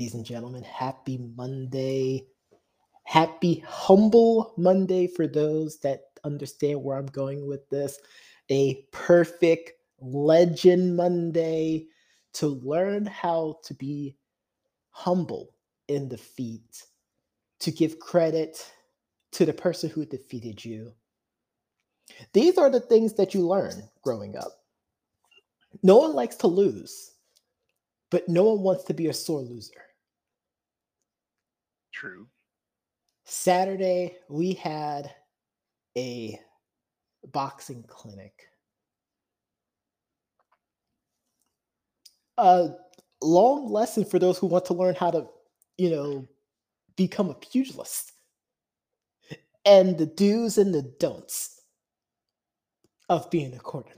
ladies and gentlemen. Happy Monday. Happy humble Monday for those that understand where I'm going with this. A perfect legend Monday to learn how to be humble in defeat, to give credit to the person who defeated you. These are the things that you learn growing up. No one likes to lose, but no one wants to be a sore loser. True. Saturday, we had a boxing clinic. A long lesson for those who want to learn how to, you know, become a pugilist. And the do's and the don'ts of being a quarterman.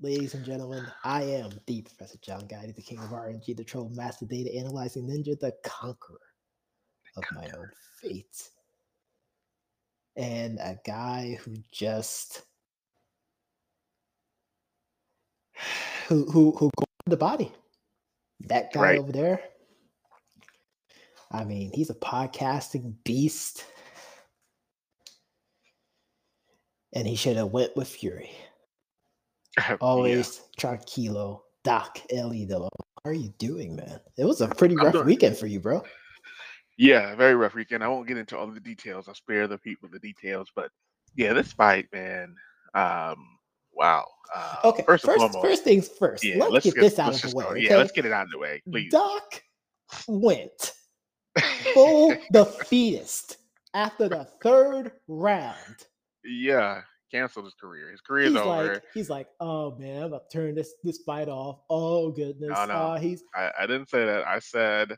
Ladies and gentlemen, I am the Professor John Guy, the king of RNG, the troll master data analyzing ninja, the conqueror of my own fate. And a guy who just who who who the body. That guy Right. over there. I mean, he's a podcasting beast. And he should have went with Fury. yeah. Always tranquilo. Doc Elidolo. How are you doing, man? It was a pretty rough doing- weekend for you, bro. Yeah, very rough weekend. I won't get into all the details. I'll spare the people the details. But yeah, this fight, man. Um, wow. Uh, Okay, First first, and first, things first. yeah. let's, get, this out of the way. go- Okay? Yeah, let's get it out of the way, please. Doc went full defeatist after the third round. yeah, canceled his career. His career's He's over. like, he's like, oh man, I'm gonna turn this this fight off. Oh goodness. No, no. Uh, he's I, I didn't say that. I said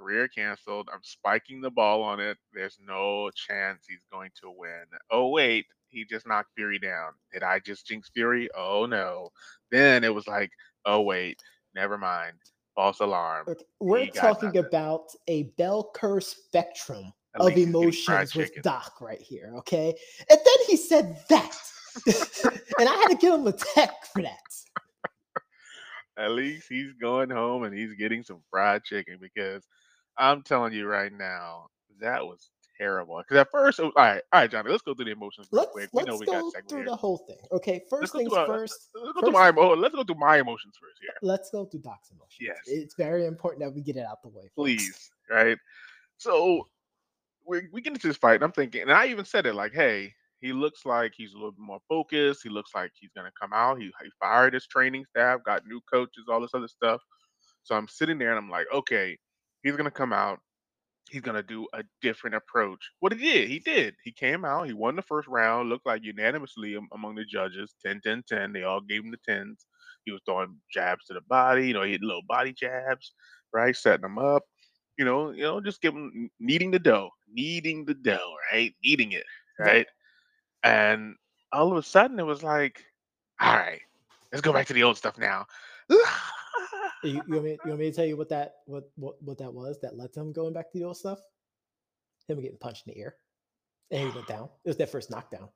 career canceled. I'm spiking the ball on it. There's no chance he's going to win. Oh wait, he just knocked Fury down. Did I just jinx Fury? Oh no. Then it was like, oh wait, never mind. False alarm. okay, we're talking nothing. about a bell curve spectrum At of least he's getting fried emotions with chicken. Doc right here. Okay. And then he said that. and I had to give him a tech for that. At least he's going home and he's getting some fried chicken because I'm telling you right now, that was terrible. Because at first, was- all right, all right, Johnny, let's go through the emotions real Let's quick. We know let's we got go segment through here. the whole thing. Okay, first things our- first. Let's go first- through my emo- let's go through my emotions first uh, here, Let's go through Doc's emotions. Yes. It's very important that we get it out the way. folks. please. Right. So we we get into this fight, and I'm thinking, and I even said it like, hey, he looks like he's a little bit more focused. He looks like he's gonna come out. He, he fired his training staff, got new coaches, all this other stuff. So I'm sitting there and I'm like, okay, he's gonna come out. He's gonna do a different approach. What he did, he did. He came out. He won the first round. Looked like unanimously among the judges, 10, 10, 10. They all gave him the tens. He was throwing jabs to the body. You know, he had little body jabs, right, setting them up. You know, you know, just give him kneading the dough, kneading the dough, right, kneading it, right. And all of a sudden, it was like, all right, let's go back to the old stuff now. Uh, you, you, want me, you want me to tell you what that what, what what that was that led to him going back to the old stuff? Him getting punched in the ear, and he went down. It was that first knockdown.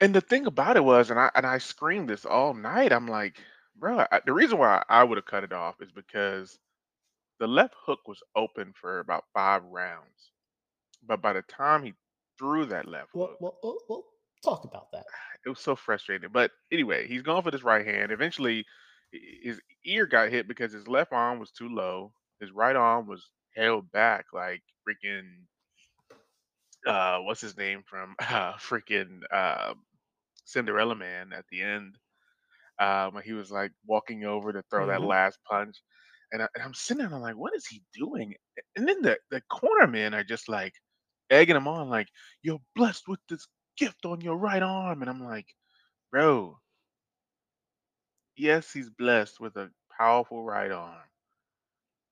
And the thing about it was, and I and I screamed this all night. I'm like, bro, I, the reason why I would have cut it off is because the left hook was open for about five rounds, but by the time he threw that left Well, hook, well, well, well talk about that. it was so frustrating. But anyway, he's going for this right hand. Eventually, his ear got hit because his left arm was too low. His right arm was held back like freaking. Uh, what's his name from uh, freaking uh, Cinderella Man at the end? Um, when he was like walking over to throw that Mhm. last punch, and, I, and I'm sitting there, and I'm like, what is he doing? And then the the corner men are just like egging him on, like, you're blessed with this gift on your right arm, and I'm like, bro, yes, he's blessed with a powerful right arm,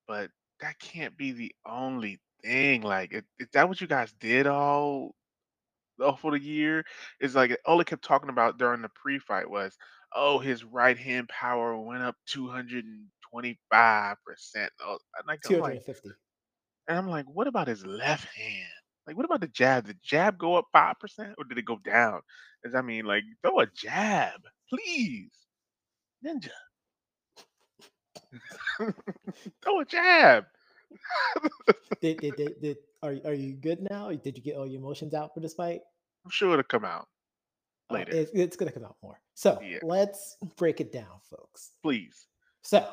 but that can't be the only thing. Like, is, is that what you guys did all all for the year? Is like all they kept talking about during the pre-fight was, oh, his right hand power went up 225 percent. And like, Two I'm like, and I'm like, what about his left hand? Like, what about the jab? Did jab go up five percent or did it go down? Does I mean, like, throw a jab, please, ninja. Throw a jab. did, did, did, did, are, are you good now? Did you get all your emotions out for this fight? I'm sure it'll come out Uh, later. it's, it's going to come out more. So Yeah. let's break it down, folks. Please. So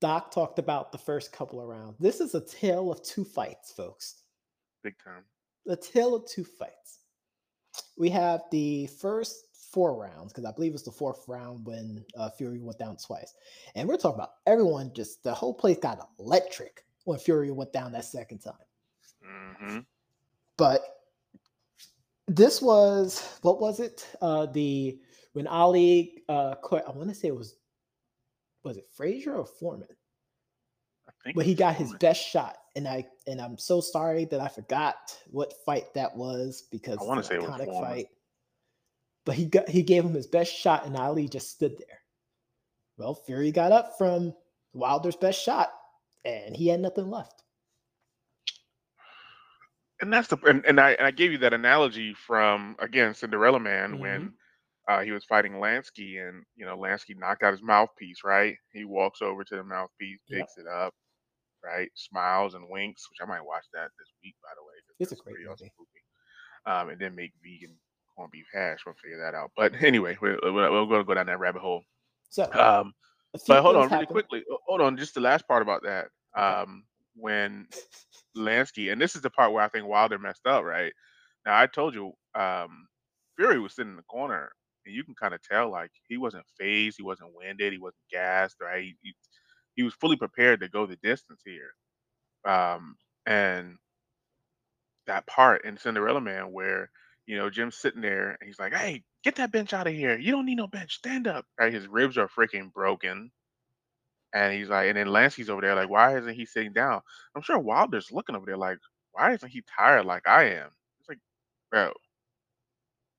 Doc talked about the first couple of rounds. This is a tale of two fights, folks. Big time. A tale of two fights. We have the first four rounds because I believe it's the fourth round when uh, Fury went down twice, and we're talking about everyone. Just the whole place got electric when Fury went down that second time. hmm But this was what was it? Uh, the when Ali uh, caught, I want to say it was was it Frazier or Foreman? I think but he got his best shot and i and i'm so sorry that i forgot what fight that was because I say an it was iconic Foreman. fight but he got he gave him his best shot and ali just stood there well fury got up from wilder's best shot and he had nothing left and that's the and, and I and I gave you that analogy from again Cinderella Man when uh, he was fighting Lansky and you know Lansky knocked out his mouthpiece right he walks over to the mouthpiece Yep. picks it up right smiles and winks which I might watch that this week by the way. It's a great awesome movie. um, and then make vegan corned beef hash we'll figure that out but anyway we're, we're, we're going to go down that rabbit hole so um, but hold on, really quickly. Hold on, just the last part about that. Um, when Lansky, and this is the part where I think Wilder messed up, right? Now I told you, um, Fury was sitting in the corner, and you can kind of tell like he wasn't phased, he wasn't winded, he wasn't gassed, right? He, he, he was fully prepared to go the distance here. Um, and that part in Cinderella Man where you know Jim's sitting there and he's like, "Hey, get that bench out of here! You don't need no bench. Stand up!" Right? His ribs are freaking broken, and he's like, and then Lansky's over there like, "Why isn't he sitting down?" I'm sure Wilder's looking over there like, "Why isn't he tired like I am?" It's like, bro,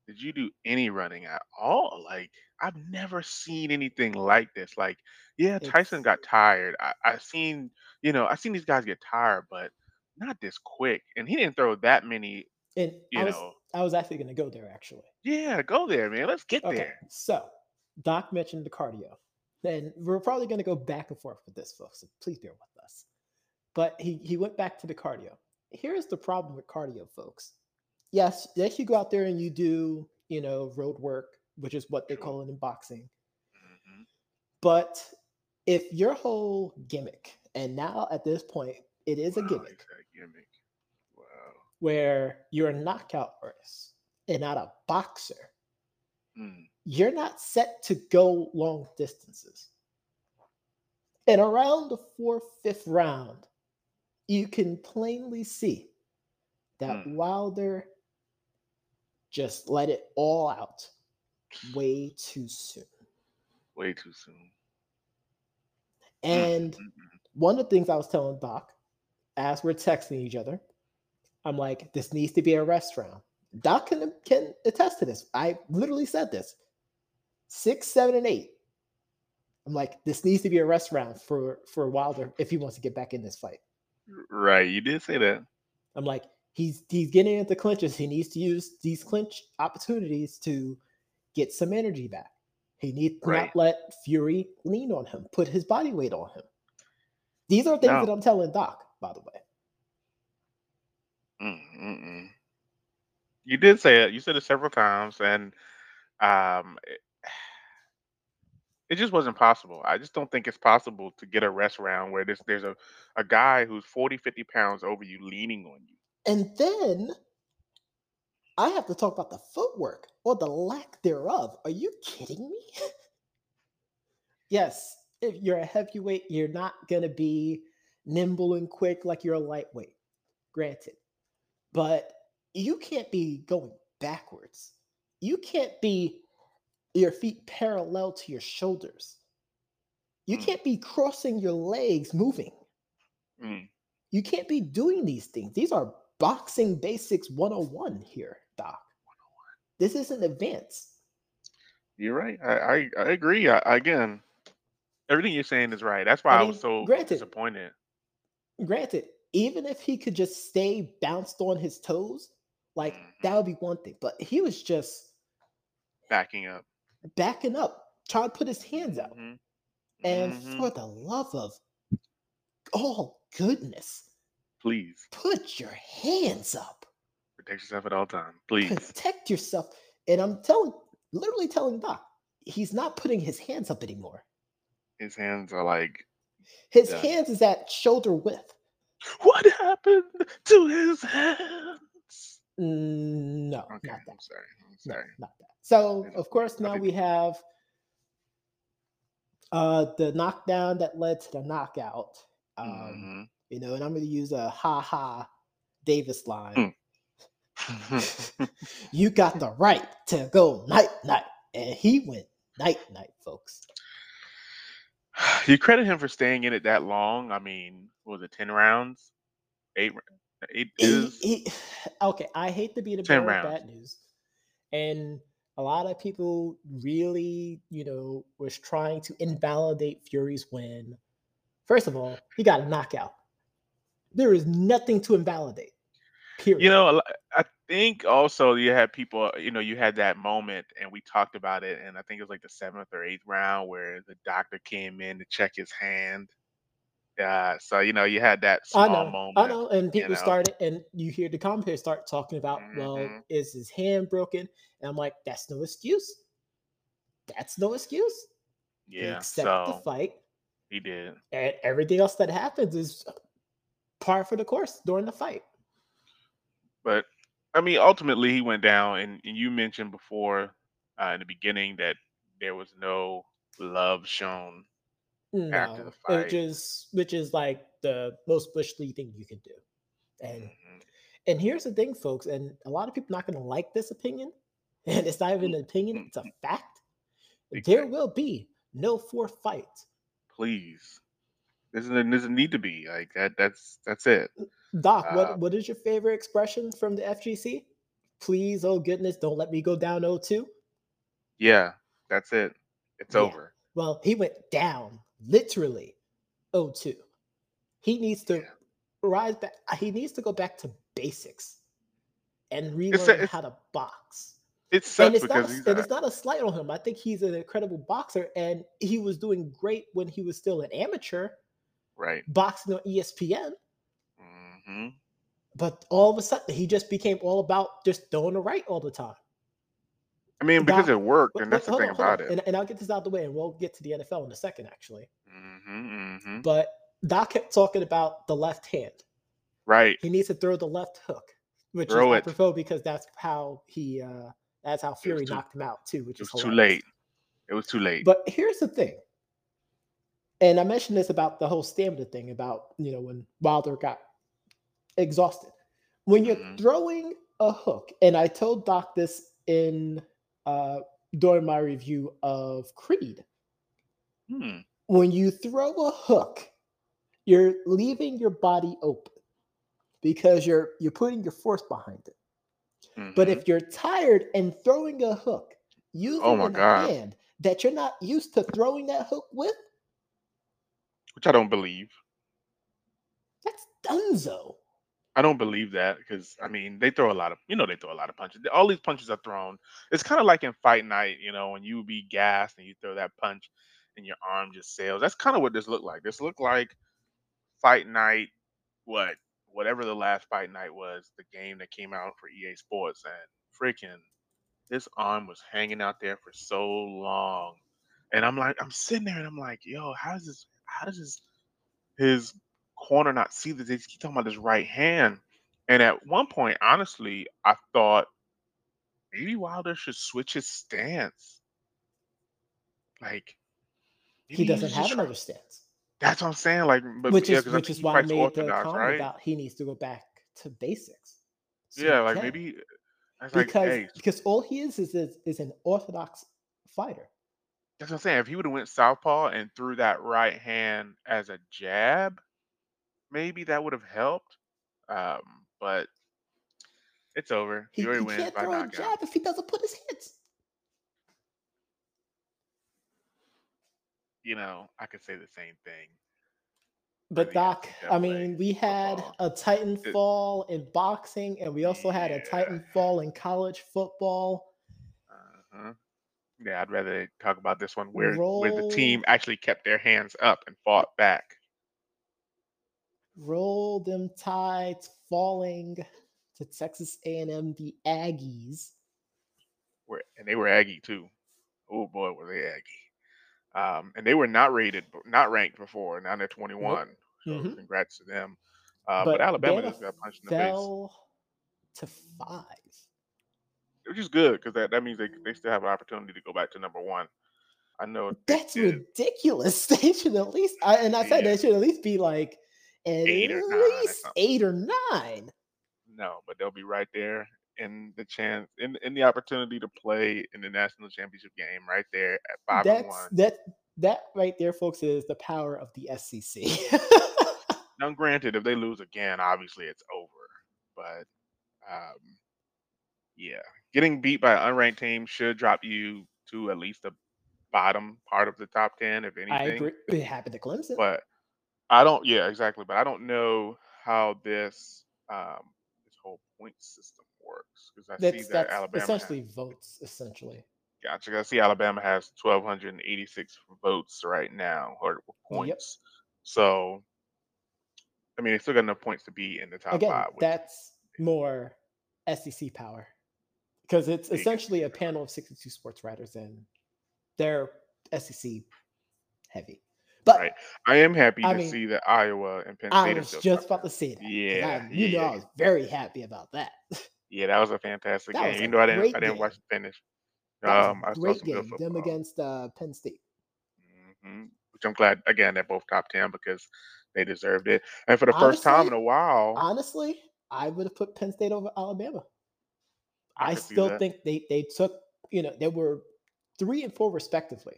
did you do any running at all? Like, I've never seen anything like this. Like, yeah, Tyson It's- got tired. I, I've seen, you know, I've seen these guys get tired, but not this quick. And he didn't throw that many. And you i was know. i was actually going to go there actually Yeah, go there, man. Let's get Okay, there. so Doc mentioned the cardio, and we're probably going to go back and forth with this, folks. So please bear with us. But he he went back to the cardio. Here's the problem with cardio, folks. Yes, yes, you go out there and you do you know road work, which is what they Sure. call it in boxing. Mhm. But if your whole gimmick, and now at this point, it is a Wow, gimmick it's that gimmick. Where you're a knockout artist and not a boxer. Mm. you're not set to go long distances. And around the fourth, fifth round, you can plainly see that Hmm. Wilder just let it all out way too soon. Way too soon. Mm, And mm, mm. one of the things I was telling Doc as we're texting each other, I'm like, this needs to be a restaurant. Doc can, can attest to this. I literally said this six, seven, and eight. I'm like, this needs to be a restaurant round for for Wilder if he wants to get back in this fight. Right, you did say that. I'm like, he's he's getting into clinches. He needs to use these clinch opportunities to get some energy back. He needs to Right. not let Fury lean on him, put his body weight on him. These are things No. that I'm telling Doc, by the way. Mm, mm, mm. You did say it. You said it several times, and um, it, it just wasn't possible. I just don't think it's possible to get a rest round where there's there's a, a guy who's 40, 50 pounds over you leaning on you. And then I have to talk about the footwork or the lack thereof. Are you kidding me? yes, if you're a heavyweight, you're not going to be nimble and quick like you're a lightweight, granted. But you can't be going backwards. You can't be your feet parallel to your shoulders. You Mm. can't be crossing your legs moving. Mm. You can't be doing these things. These are boxing basics 101 here, Doc. This isn't advanced. You're right. I I, I agree. I, again, everything you're saying is right. That's why I I, was so granted- disappointed. Granted, even if he could just stay bounced on his toes, like that Mhm. would be one thing. But he was just Backing up. backing up, trying to put his hands out. Mhm. And Mhm. for the love of all goodness, Please put your hands up. protect yourself at all times. Please. Protect yourself. And I'm telling, literally telling Doc, he's not putting his hands up anymore. His hands are like, His Done. hands is at shoulder width. What happened to his hands? Mm, No, Okay, not that. I'm sorry. I'm No, sorry. not that. So of course now we have uh the knockdown that led to the knockout. Um, Mhm. you know, and I'm gonna use a ha ha Davis line. Mm-hmm. you got the right to go night night. And he went night night, folks. you credit him for staying in it that long. I mean, what was it ten rounds? Eight. Eight He- is he- okay, I hate to be the 10 bearer of bad news. And a lot of people really, you know, was trying to invalidate Fury's win. First of all, he got a knockout. There is nothing to invalidate. Period. you know. I think also you had people. You know, you had that moment, and we talked about it. And I think it was like the seventh or eighth round where the doctor came in to check his hand. Yeah, so you know, you had that I small know, moment. I know, and people know? started, and you hear the commentators start talking about, well, Mhm. is his hand broken? And I'm like, that's no excuse. That's no excuse. Yeah, accepted the fight, he did. and everything else that happens is par for the course during the fight. But I mean, ultimately, he went down, and, and you mentioned before uh, in the beginning that there was no love shown. After the No, fight. which is which is like the most bush league thing you can do. And Mhm. and here's the thing, folks, and a lot of people not going to like this opinion, and it's not even an opinion; it's a fact. Big There will be no fourth fight. Please, doesn't doesn't need to be like that. That's that's it. Doc, Uh, what what is your favorite expression from the FGC? Please, oh goodness, don't let me go down 0-2. Yeah, that's it. It's Yeah. over. Well, he went down literally 0-2. He needs to Yeah. rise back. He needs to go back to basics and It's a- relearn it's- how to box. It And sucks it's not, a, and it's not a slight on him. I think he's an incredible boxer, and he was doing great when he was still an amateur right. boxing on ESPN. Hmm But all of a sudden, he just became all about just throwing the right all the time. I mean, because Doc, it worked, and that's the thing on, about it. And, and I'll get this out of the way, and we'll get to the NFL in a second, actually. hmm hmm But Doc kept talking about the left hand. Right. He needs to throw the left hook, which Throw is it. apropos because that's how he, uh that's how Fury too- knocked him out too, which It is was too late. It was too late. But here's the thing, and I mentioned this about the whole stamina thing about you know when Wilder got exhausted. When you're Mhm. throwing a hook, and I told Doc this in uh during my review of Creed. Hmm. when you throw a hook, you're leaving your body open because you're you're putting your force behind it. But mhm. if you're tired and throwing a hook using Oh my an God. hand that you're not used to throwing that hook with, which I don't believe. that's dunzo. I don't believe that because I mean they throw a lot of you know they throw a lot of punches. All these punches are thrown. It's kind of like in fight night, you know, when you be gassed and you throw that punch and your arm just sails. That's kind of what this looked like. This looked like fight night, what whatever the last fight night was, the game that came out for EA Sports, and freaking this arm was hanging out there for so long, and I'm like, I'm sitting there and I'm like, yo, how does this? How does this? His corner not see this? They keep talking about his right hand, and at one point, honestly, I thought maybe Wilder should switch his stance. Like He doesn't have another stance, That's what I'm saying. Like, but which yeah, is which is he why I made the Orthodox, comment right? about he needs to go back to basics. So Yeah, like can. maybe uh, I was like, because hey, because all he is is is, is an orthodox fighter. that's what I'm saying. If he would have went southpaw and threw that right hand as a jab, maybe that would have helped. Um, but it's over. He, Fury he wins can't by throw a knockout. jab if he doesn't put his hands. You know, I could say the same thing. But Doc, I mean, we had football. a Titanfall in boxing, and we also had a Titan fall in college football. Uh-huh. Yeah, I'd rather talk about this one where where the team actually kept their hands up and fought back. Roll them tides falling to Texas A&M, the Aggies. Where and they were Aggie too. Oh boy, were they Aggie. Um, and they were not rated, not ranked before. Now they're 21. So Mhm. congrats to them. Uh, but But Alabama just got punched in the face, to five. which is good because that, that means they, they still have an opportunity to go back to number one. I know That's ridiculous. They should at least, I, and I said Yeah. they should at least be like at Eight or nine or least something. eight or nine. no, but they'll be right there in the chance in in the opportunity to play in the national championship game right there at five That's one. that that right there, folks, is the power of the SEC. Now, granted, if they lose again, obviously it's over. But um, yeah, getting beat by an unranked team should drop you to at least the bottom part of the top ten, if anything. I agree. It happened to Clemson. But I don't. Yeah, exactly. But I don't know how this um, this whole point system works because I see that's that that's Alabama. has- essentially votes, essentially. Gotcha. I see Alabama has 1,286 votes right now, or points. So, I mean, they still got enough points to be in the top Again, five. which- that's more SEC power because it's essentially a panel of 62 sports writers and they're SEC heavy. But Right. I am happy I to mean, see that Iowa and Penn State are was just about to say that. Yeah, I, you know, yeah. I was very happy about that. Yeah, that was a fantastic That game. You know, I didn't, I didn't game. watch the finish. Um, I was a saw great game. Them against uh, Penn State. hmm Which I'm glad again they're both top ten because they deserved it. And for the first time in a while, honestly, I would have put Penn State over Alabama. I I still think they they took you know they were three and four respectively,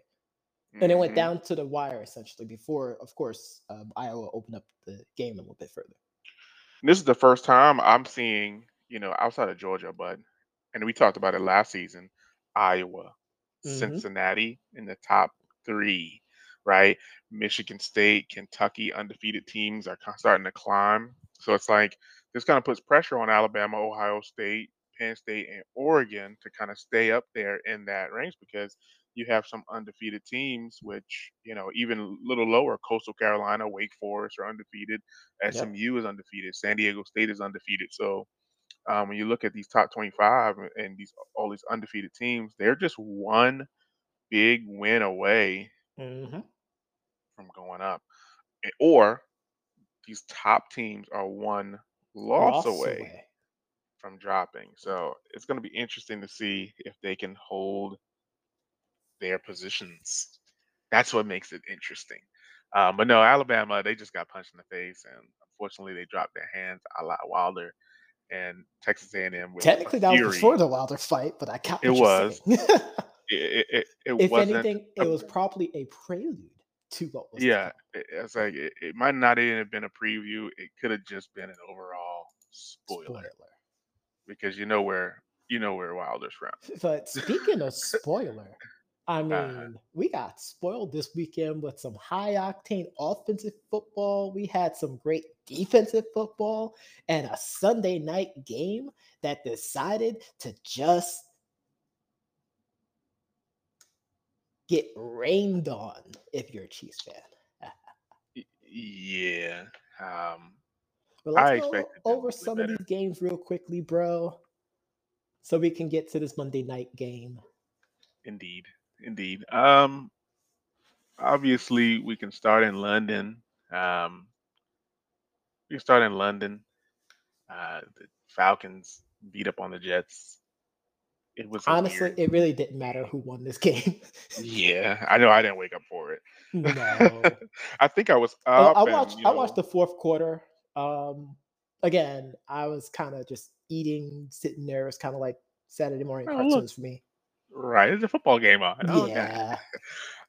and it went Mhm. down to the wire essentially before, of course, um, Iowa opened up the game a little bit further. This is the first time I'm seeing, you know, outside of Georgia, but and we talked about it last season, Iowa, Mhm. Cincinnati in the top three, right? Michigan State, Kentucky, undefeated teams are starting to climb. So it's like this kind of puts pressure on Alabama, Ohio State, Penn State, and Oregon to kind of stay up there in that range because you have some undefeated teams, which, you know, even a little lower, Coastal Carolina, Wake Forest are undefeated. Yep. SMU is undefeated. San Diego State is undefeated. So um, when you look at these top 25 and- these all these undefeated teams, they're just one big win away Mm-hmm. from going up, Eh, or these top teams are one loss, away, from dropping. So it's going to be interesting to see if they can hold their positions. That's what makes it interesting. Um, but no, Alabama, they just got punched in the face, and unfortunately, they dropped their hands a lot wilder. And Texas A&M Technically, that was before the Wilder fight, but I count It was. It, it, it if wasn't. anything, it was probably a prelude to what was yeah, it, it's like it, it might not even have been a preview. It could have just been an overall spoiler, Spoiler. because you know where you know where Wilder's from. But speaking of spoiler, I mean, Uh-huh. we got spoiled this weekend with some high octane offensive football. We had some great defensive football and a Sunday night game that decided to just get rained on if you're a Chiefs fan. Yeah. Um, But let's I go over some of these games real quickly, bro, so we can get to this Monday night game. indeed, indeed. Um, obviously, we can start in London. Um, we can start in London. Uh, the Falcons beat up on the Jets. It was Honestly, weird- it really didn't matter who won this game. yeah. I know. I didn't wake up for it. no. I think I was up. I and, watched you I watched the fourth quarter. Um again, I was kind of just eating, sitting there. It's kind of like Saturday morning Oh, look. cartoons for me. Right, there's a football game on. Oh, yeah.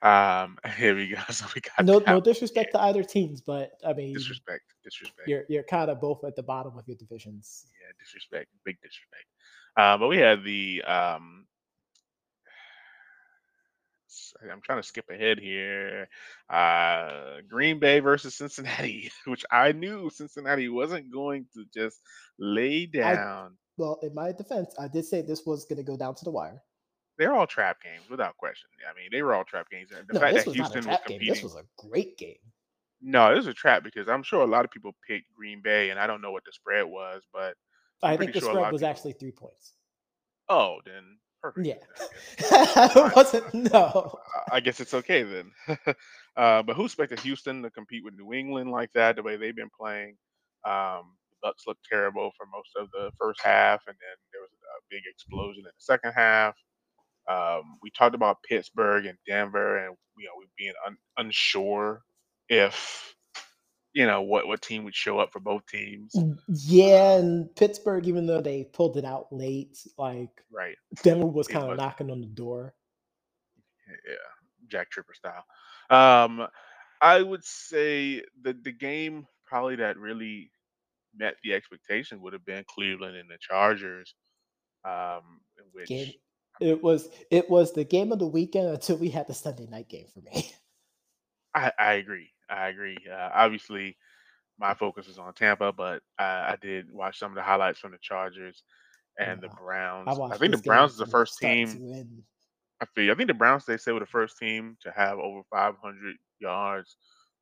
Um, here we go. So we got No no disrespect to either teams, but I mean disrespect, disrespect. you're you're kind of both at the bottom of your divisions. Yeah, disrespect, big disrespect. Uh, but we had the um, I'm trying to skip ahead here. Uh, Green Bay versus Cincinnati, which I knew Cincinnati wasn't going to just lay down. Well, in my defense, I did say this was going to go down to the wire. They're all trap games without question. I mean, they were all trap games. The No, fact this that was not a Houston was trap game. competing. This was a great game. No, it was a trap because I'm sure a lot of people picked Green Bay, and I don't know what the spread was, but I pretty think the sure spread was people- actually three points. oh, then perfect. Yeah. I it wasn't no. I- I guess it's okay then. uh, but who expected Houston to compete with New England like that? The way they've been playing, um, the Bucks looked terrible for most of the first half, and then there was a big explosion in the second half. Um, we talked about Pittsburgh and Denver, and you know we being un- unsure if you know what what team would show up for both teams. Yeah, and Pittsburgh, even though they pulled it out late, like Right? Denver was kind of knocking on the door. yeah, Jack Tripper style. Um, I would say the the game probably that really met the expectation would have been Cleveland and the Chargers, um, which Game. It was it was the game of the weekend until we had the Sunday night game for me. I, I agree. I agree. Uh, obviously, my focus is on Tampa, but I, I did watch some of the highlights from the Chargers and the Browns. I I, think the Browns is the first team. I feel. I think the Browns they say were the first team to have over 500 yards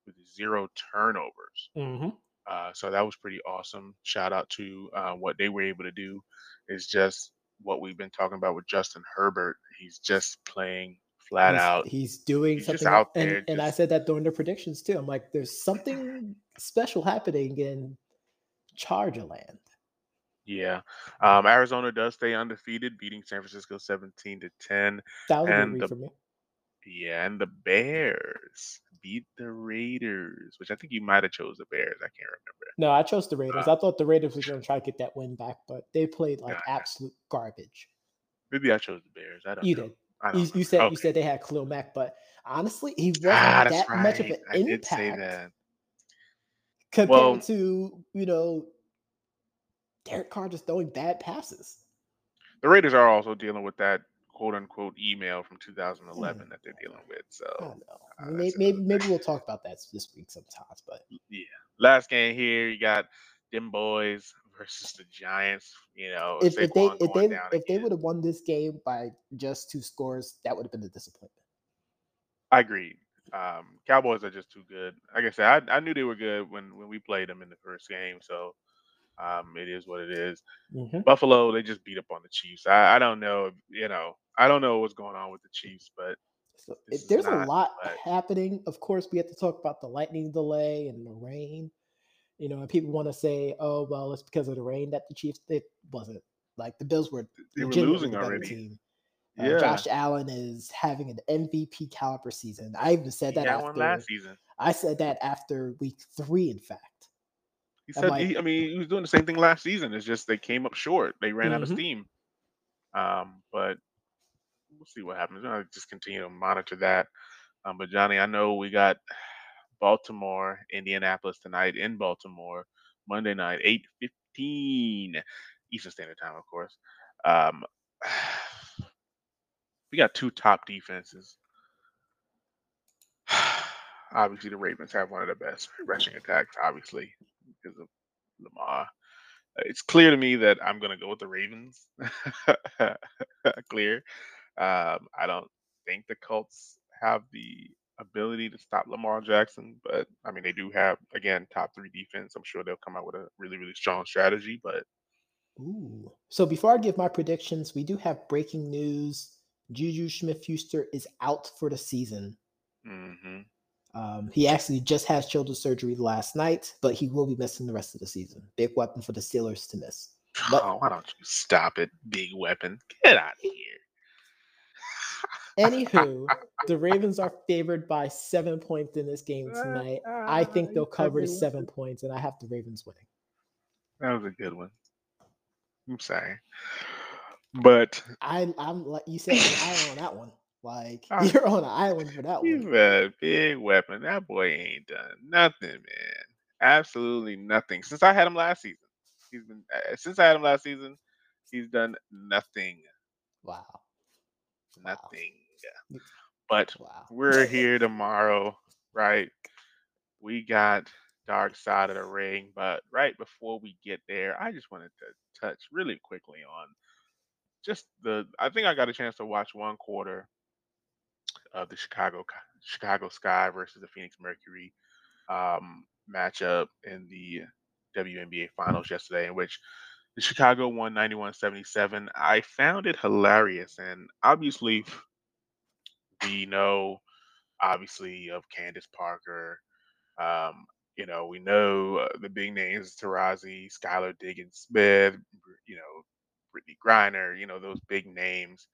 with zero turnovers. Mhm. Uh, so that was pretty awesome. Shout out to uh, what they were able to do. Is just what we've been talking about with Justin Herbert. He's just playing flat he's, out. He's doing He's just something, out and, there and I said that during the predictions too. I'm like, there's something special happening in Charger land. Yeah. Um, Arizona does stay undefeated, beating San Francisco 17 to 10. That was And the- for me. Yeah, and the Bears beat the Raiders, which I think you might have chose the Bears. I can't remember. No, I chose the Raiders. Uh, I thought the Raiders were going to try to get that win back, but they played like Gotcha. absolute garbage. Maybe I chose the Bears. I don't You know. did. Don't You, you said you said they had Khalil Mack, but honestly, he wasn't ah, that right. much of an I impact that. compared Well- to you know Derek Carr just throwing bad passes. The Raiders are also dealing with that quote unquote email from 2011 Hmm. that they're dealing with. So uh, maybe, maybe maybe we'll talk about that this week sometimes. But yeah. Last game here, you got them boys versus the Giants. You know, if, if they if they if they would have won this game by just two scores, that would have been a disappointment. I agree. Um, Cowboys are just too good. Like I said, I, I knew they were good when when we played them in the first game. So um, it is what it is. Mhm. Buffalo, they just beat up on the Chiefs. I, I don't know. You know, I don't know what's going on with the Chiefs, but So This it, is there's a lot what- happening. Of course, we have to talk about the lightning delay and the rain. You know, and people want to say, "Oh, well, it's because of the rain that the Chiefs." It wasn't. Like the Bills were they were losing already. team. Uh, Yeah, Josh Allen is having an MVP caliber season. I even said that after. last season. I said that after week three, in fact. He said, like- he, I mean, he was doing the same thing last season. It's just they came up short. They ran out of Mhm. steam. Um, but we'll see what happens. I'll just continue to monitor that. Um, but Johnny, I know we got Baltimore, Indianapolis tonight in Baltimore, Monday night, eight fifteen Eastern Standard Time, of course. Um, we got two top defenses. Obviously, the Ravens have one of the best rushing attacks, obviously, because of Lamar. Uh, It's clear to me that I'm going to go with the Ravens. clear. Um, I don't think the Colts have the ability to stop Lamar Jackson, but I mean, they do have, again, top three defense. I'm sure they'll come out with a really, really strong strategy, but Ooh. So before I give my predictions, we do have breaking news. Juju Smith-Schuster is out for the season. hmm Um, he actually just had shoulder surgery last night, but he will be missing the rest of the season. Big weapon for the Steelers to miss. But- oh, why don't you stop it, big weapon? Get out of here. Anywho, the Ravens are favored by seven points in this game tonight. I think Ah, they'll cover seven points, and I have the Ravens winning. That was a good one. I'm sorry. But I, I'm like you said, island on that one. Like Ah. you're on an island for that he's one. a big weapon. That boy ain't done nothing, man. Absolutely nothing. Since I had him last season. He's been uh, since I had him last season, he's done nothing. Wow, Wow. Nothing. Mm. But wow. we're here tomorrow, right? We got Dark Side of the Ring, but right before we get there, I just wanted to touch really quickly on just the I think I got a chance to watch one quarter of the Chicago Chicago Sky versus the Phoenix Mercury um, matchup in the WNBA Finals yesterday, in which the Chicago won 91-77. I found it hilarious, and obviously we know, obviously, of Candace Parker. Um, you know, we know uh, the big names: Taurasi, Skylar Diggins Smith, you know, Brittney Griner. You know, those big names.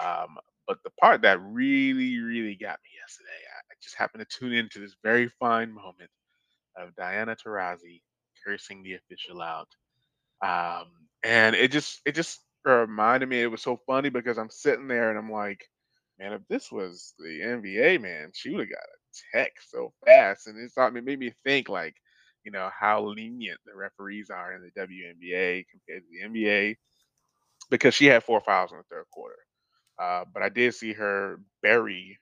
Um, but the part that really, really got me yesterday, I, just happened to tune into this very fine moment of Diana Taurasi cursing the official out. Um, and it just it just reminded me it was so funny because I'm sitting there and I'm like, man, if this was the NBA, man, she would have got a tech so fast. And it's it made me think like, you know, how lenient the referees are in the WNBA compared to the NBA because she had four fouls in the third quarter. Uh, but I did see her bury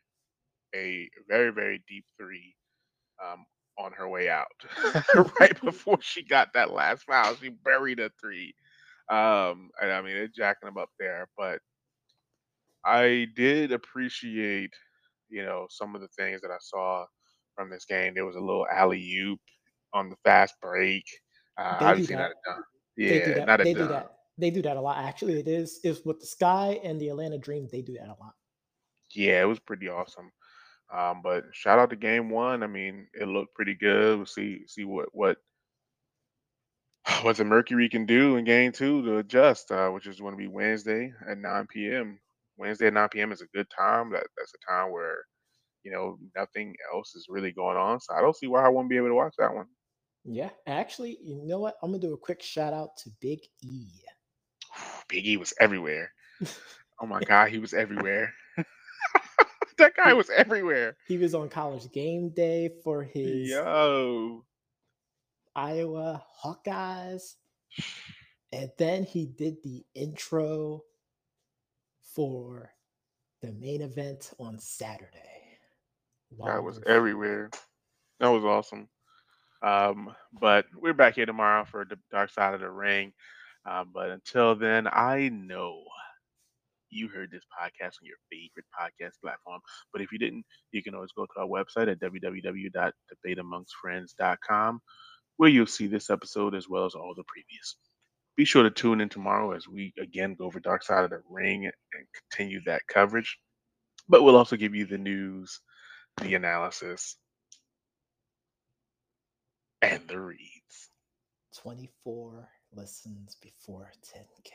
a very, very deep three um, on her way out. right before she got that last foul, she buried a three. Um, and I mean, it's jacking them up there. But I did appreciate, you know, some of the things that I saw from this game. There was a little alley oop on the fast break. Uh, They do obviously not that. a dunk. They do Yeah, not a They do that. They do that a lot. Actually, it is is with the Sky and the Atlanta Dream. They do that a lot. Yeah, it was pretty awesome. Um, but shout out to game one. I mean, it looked pretty good. We'll see see what what what the Mercury can do in game two to adjust, uh, which is going to be Wednesday at 9 p.m. Wednesday at 9 p.m. is a good time. That that's a time where you know nothing else is really going on. So I don't see why I won't be able to watch that one. Yeah. Actually, you know what? I'm gonna do a quick shout out to Big E. Big E was everywhere. Oh my God, he was everywhere. that guy was everywhere. he was on college game day for his Yo, Iowa Hawkeyes. And then he did the intro for the main event on Saturday. guy was everywhere. That was awesome. Um, but we're back here tomorrow for the Dark Side of the Ring. Um, but until then, I know you heard this podcast on your favorite podcast platform. But if you didn't, you can always go to our website at www.debateamongstfriends.com, where you'll see this episode as well as all the previous. Be sure to tune in tomorrow as we again go over Dark Side of the Ring and continue that coverage. But we'll also give you the news, the analysis, and the reads. 24 listens before 10K.